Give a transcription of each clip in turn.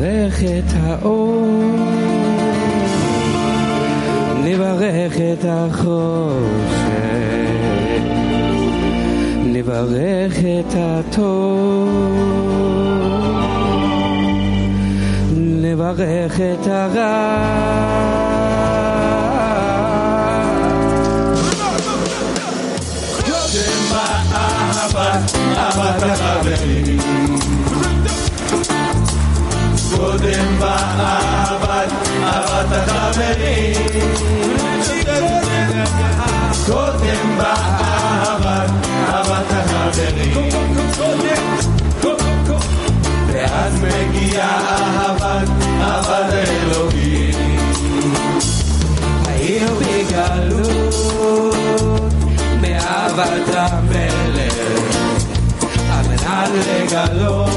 לברך את האור, לברך את החושך, לברך את הטוב, לברך את הרע. אהבת החברים קודם באהבת, אהבת החברים קודם באהבת, אהבת החברים ואז מגיעה אהבת, אהבת אלוהים היינו בגלות מאהבת המלך על לגלות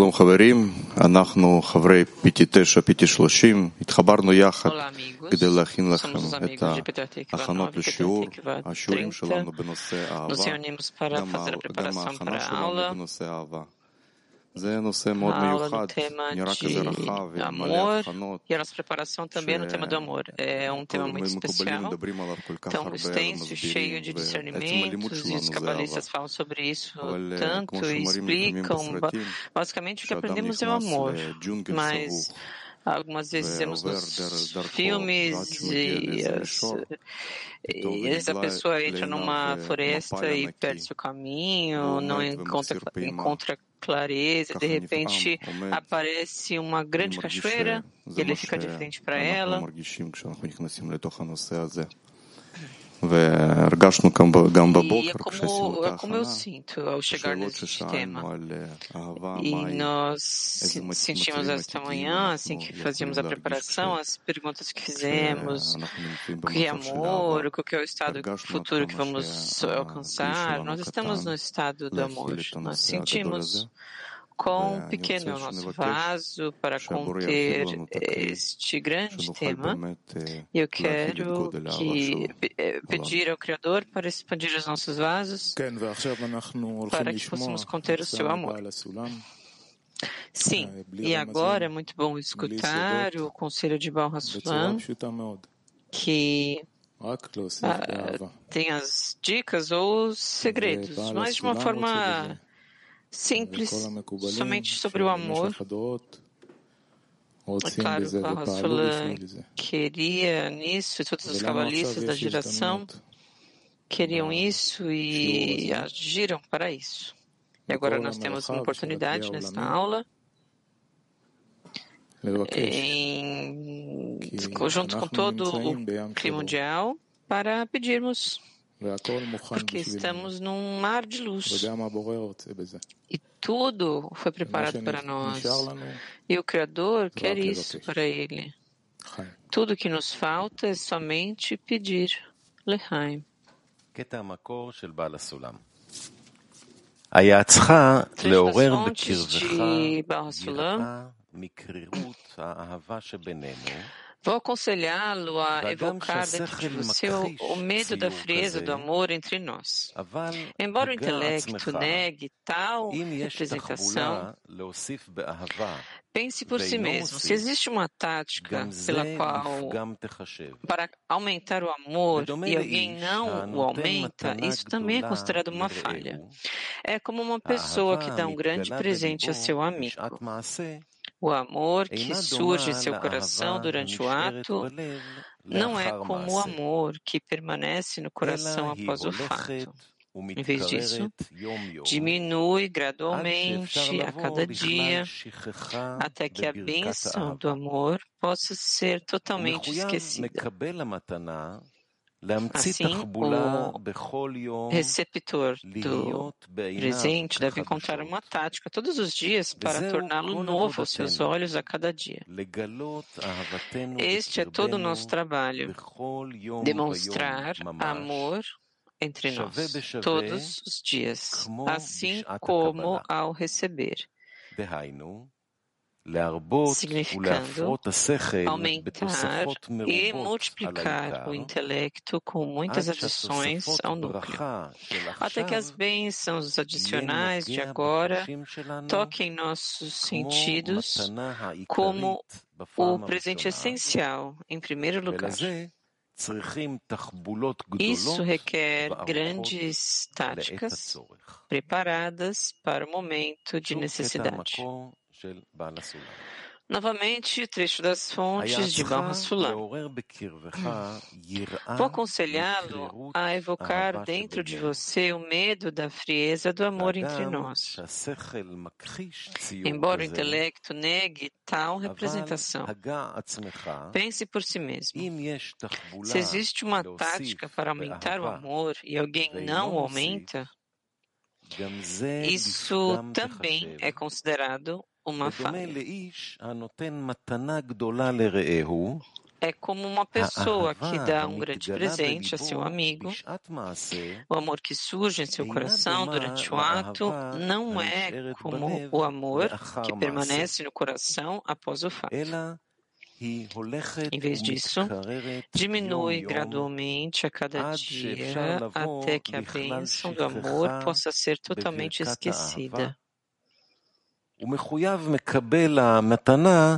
שלום חברים, אנחנו חברי פיטי תשע, פיטי שלושים, התחברנו יחד כדי להכין לכם את ההכנות לשיעור, השיעורים שלנו בנושא אהבה, גם ההכנה שלנו בנושא אהבה. a aula no tema de amor e a nossa preparação também no tema do amor. É um tema muito especial, tão extenso, cheio de discernimentos, e os cabalistas falam sobre isso tanto e explicam. Basicamente, o que aprendemos é o amor, mas algumas vezes vemos nos filmes e, as, e essa pessoa entra numa floresta e perde seu caminho, não encontra, encontra clareza, de repente aparece uma grande cachoeira e ele fica de frente para ela. E é como, é como eu sinto ao chegar nesse tema. E nós sentimos esta manhã, assim que fazíamos a preparação, as perguntas que fizemos, o que é amor, o que é o estado futuro que vamos alcançar. Nós estamos no estado do amor. Nós sentimos quão é, pequeno é o nosso vaso para conter este grande tema. E eu quero que, eh, pedir ao Criador para expandir os nossos vasos para que possamos conter o seu amor. Sim, é, e agora é muito bom escutar o conselho de Baal Hassulam, que ah, tem as dicas ou os segredos, mas de uma forma simples, somente sobre o amor. É claro, o Barrosulam queria nisso, e todos os cabalistas da geração queriam isso e agiram para isso. E agora nós temos uma oportunidade nesta aula, em, junto com todo o clima mundial, para pedirmos porque estamos num mar de luz. E tudo foi preparado para nós. E o Criador quer isso para ele. Tudo que nos falta é somente pedir. Lehaim. היה צריכה לעורר בקרבך יראה מקרירות האהבה שבינינו Vou aconselhá-lo a evocar dentro de você o medo da frieza do amor entre nós. Embora o intelecto negue tal representação, pense por si mesmo. Se existe uma tática pela qual, para aumentar o amor e alguém não o aumenta, isso também é considerado uma falha. É como uma pessoa que dá um grande presente a seu amigo. O amor que surge em seu coração durante o ato não é como o amor que permanece no coração após o fato. Em vez disso, diminui gradualmente a cada dia até que a bênção do amor possa ser totalmente esquecida. Assim, o receptor do presente deve encontrar uma tática todos os dias para torná-lo novo aos seus olhos a cada dia. Este é todo o nosso trabalho, demonstrar amor entre nós, todos os dias, assim como ao receber significando aumentar e multiplicar o intelecto com muitas adições ao núcleo, até que as bênçãos adicionais de agora toquem nossos sentidos como o presente essencial, em primeiro lugar. Isso requer grandes táticas preparadas para o momento de necessidade. Novamente, trecho das fontes de Baal Sulam. Vou aconselhá-lo a evocar dentro de você o medo da frieza do amor entre nós. Embora o intelecto negue tal representação, pense por si mesmo. Se existe uma tática para aumentar o amor e alguém não o aumenta, isso também é considerado uma falha. É como uma pessoa que dá um grande presente a seu amigo. O amor que surge em seu coração durante o ato não é como o amor que permanece no coração após o fato. Em vez disso, diminui gradualmente a cada dia até que a bênção do amor possa ser totalmente esquecida.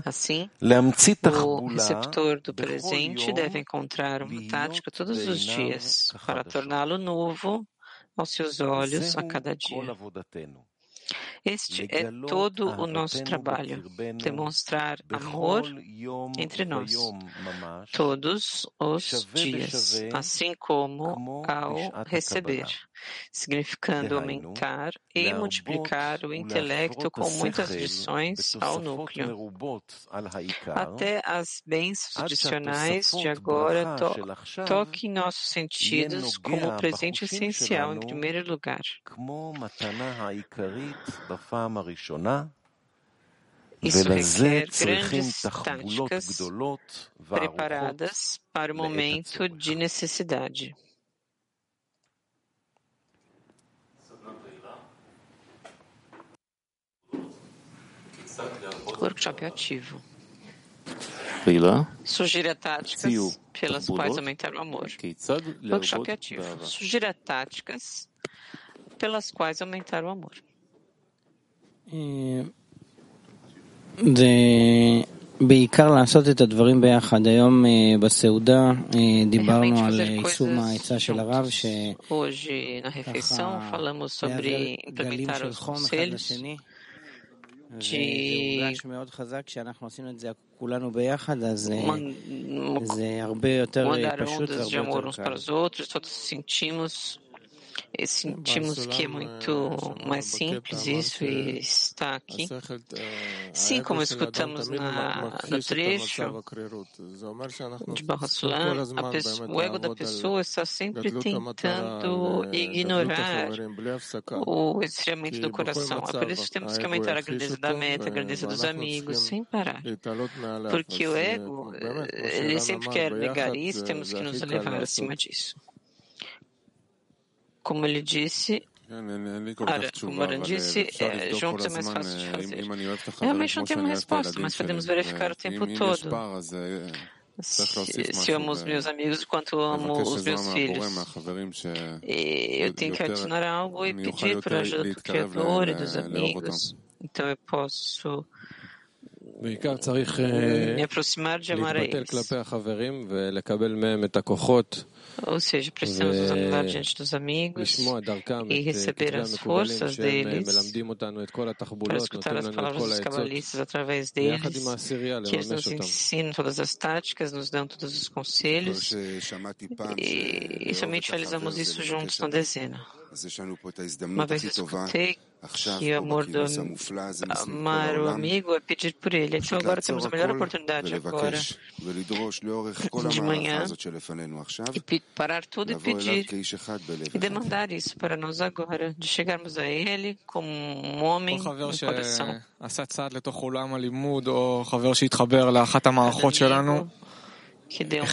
Assim, o receptor do presente deve encontrar uma tática todos os dias para torná-lo novo aos seus olhos a cada dia. Este é todo o nosso trabalho, demonstrar amor entre nós, todos os dias, assim como ao receber. Significando aumentar e multiplicar o intelecto com muitas lições ao núcleo. Até as bênçãos adicionais de agora to toquem nossos sentidos como presente essencial em primeiro lugar. Isso requer grandes táticas preparadas para o momento de necessidade. Workshop ativo. Sugira táticas pelas quais aumentar o amor. Workshop ativo. Sugira táticas pelas quais aumentar o amor. זה בעיקר לעשות את הדברים ביחד. היום בסעודה דיברנו על יישום העצה של הרב, שככה גלים של חום אחד לשני. que mandaram ondas de amor uns para os outros, todos sentimos sentimos que é muito mais simples isso e está aqui. Sim, como escutamos na, no trecho de Barrasulam, o ego da pessoa está sempre tentando ignorar o esfriamento do coração. É por isso que temos que aumentar a grandeza da meta, a grandeza dos amigos, sem parar. Porque o ego, ele sempre quer negar isso, temos que nos elevar acima disso. Como ele disse, Ora, como Moran disse, é, juntos é mais fácil de fazer. Realmente não temos resposta, mas podemos verificar o tempo todo. Se, se amo os meus amigos quanto amo os meus filhos. E eu tenho que adicionar algo e pedir para a ajuda do Criador e dos amigos. Então eu posso me aproximar de amar a eles. Ou seja, precisamos nos anular diante dos amigos e receber as forças deles para escutar as palavras dos cabalistas através deles, que eles nos ensinam todas as táticas, nos dão todos os conselhos. E, e somente realizamos isso juntos na dezena. Uma vez escutei que o amor do amar o amigo é pedir por ele. Então agora temos a melhor oportunidade agora. de manhã e parar tudo e pedir e demandar isso para nós agora, de chegarmos a ele como um homem no coração. que deu um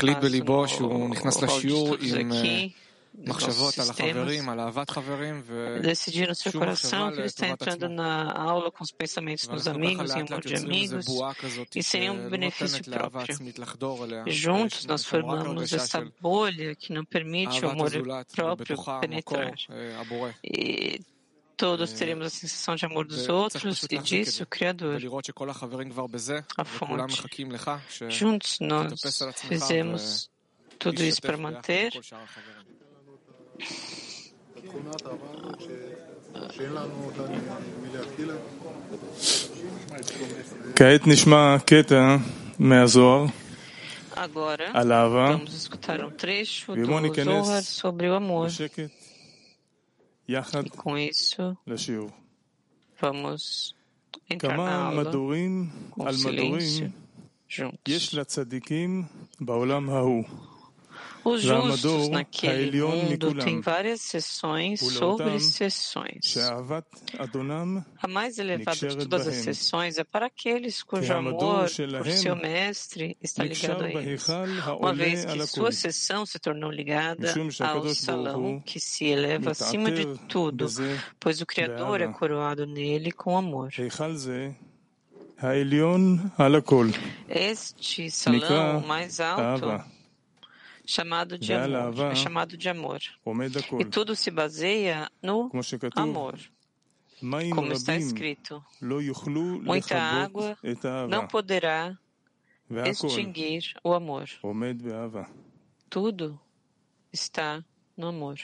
passo no, que, decidir no seu coração que ele está entrando na aula com os pensamentos dos amigos e amor de amigos e sem nenhum benefício próprio. Juntos nós formamos essa bolha que não permite o amor próprio penetrar. E todos teremos a sensação de amor dos outros e disso o Criador, a fonte. Juntos nós fizemos tudo isso para manter Agora, vamos escutar um trecho do Zohar sobre o amor. E com isso, vamos entrar na aula com silêncio, juntos. Os justos naquele mundo têm várias sessões sobre sessões. A mais elevada de todas as sessões é para aqueles cujo amor por seu mestre está ligado a eles, uma vez que sua sessão se tornou ligada ao salão que se eleva acima de tudo, pois o Criador é coroado nele com amor. Este salão mais alto chamado de amor, é chamado de amor. E tudo se baseia no amor. Como está escrito, muita água não poderá extinguir o amor. Tudo está no amor.